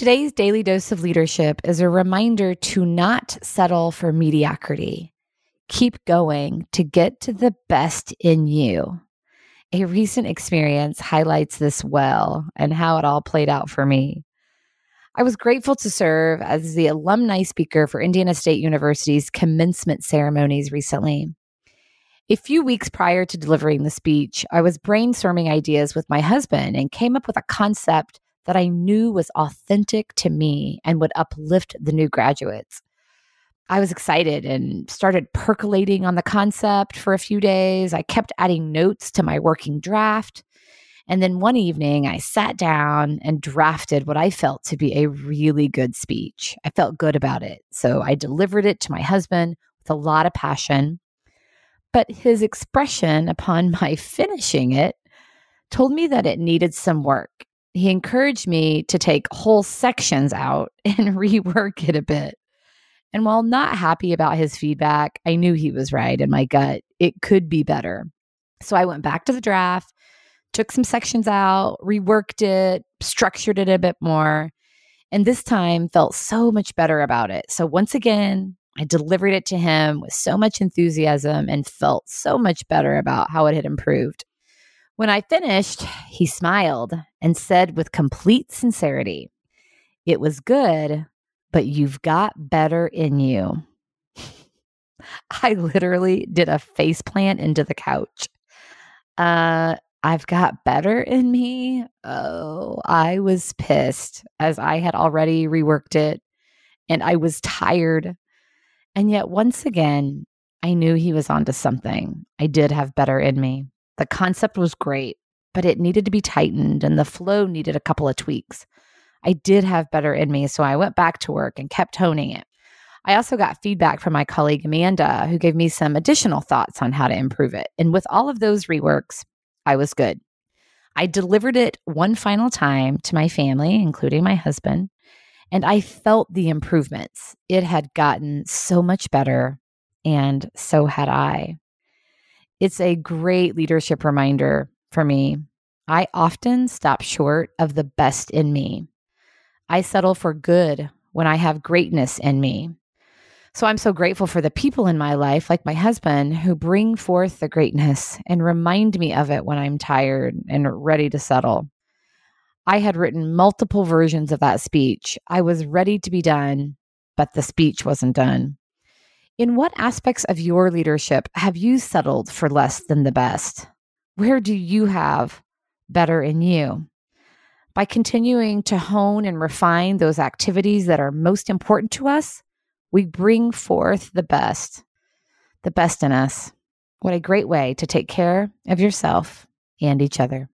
Today's daily dose of leadership is a reminder to not settle for mediocrity. Keep going to get to the best in you. A recent experience highlights this well and how it all played out for me. I was grateful to serve as the alumni speaker for Indiana State University's commencement ceremonies recently. A few weeks prior to delivering the speech, I was brainstorming ideas with my husband and came up with a concept that I knew was authentic to me and would uplift the new graduates. I was excited and started percolating on the concept for a few days. I kept adding notes to my working draft. And then one evening, I sat down and drafted what I felt to be a really good speech. I felt good about it. So I delivered it to my husband with a lot of passion. But his expression upon my finishing it told me that it needed some work. He encouraged me to take whole sections out and rework it a bit. And while not happy about his feedback, I knew he was right in my gut. It could be better. So I went back to the draft, took some sections out, reworked it, structured it a bit more, and this time felt so much better about it. So once again, I delivered it to him with so much enthusiasm and felt so much better about how it had improved. When I finished, he smiled and said with complete sincerity, It was good, but you've got better in you. I literally did a face plant into the couch. Uh, I've got better in me. Oh, I was pissed as I had already reworked it and I was tired and yet, once again, I knew he was onto something. I did have better in me. The concept was great, but it needed to be tightened and the flow needed a couple of tweaks. I did have better in me, so I went back to work and kept honing it. I also got feedback from my colleague Amanda, who gave me some additional thoughts on how to improve it. And with all of those reworks, I was good. I delivered it one final time to my family, including my husband, and I felt the improvements. It had gotten so much better, and so had I. It's a great leadership reminder for me. I often stop short of the best in me. I settle for good when I have greatness in me. So I'm so grateful for the people in my life, like my husband, who bring forth the greatness and remind me of it when I'm tired and ready to settle. I had written multiple versions of that speech. I was ready to be done, but the speech wasn't done. In what aspects of your leadership have you settled for less than the best? Where do you have better in you? By continuing to hone and refine those activities that are most important to us, we bring forth the best, the best in us. What a great way to take care of yourself and each other.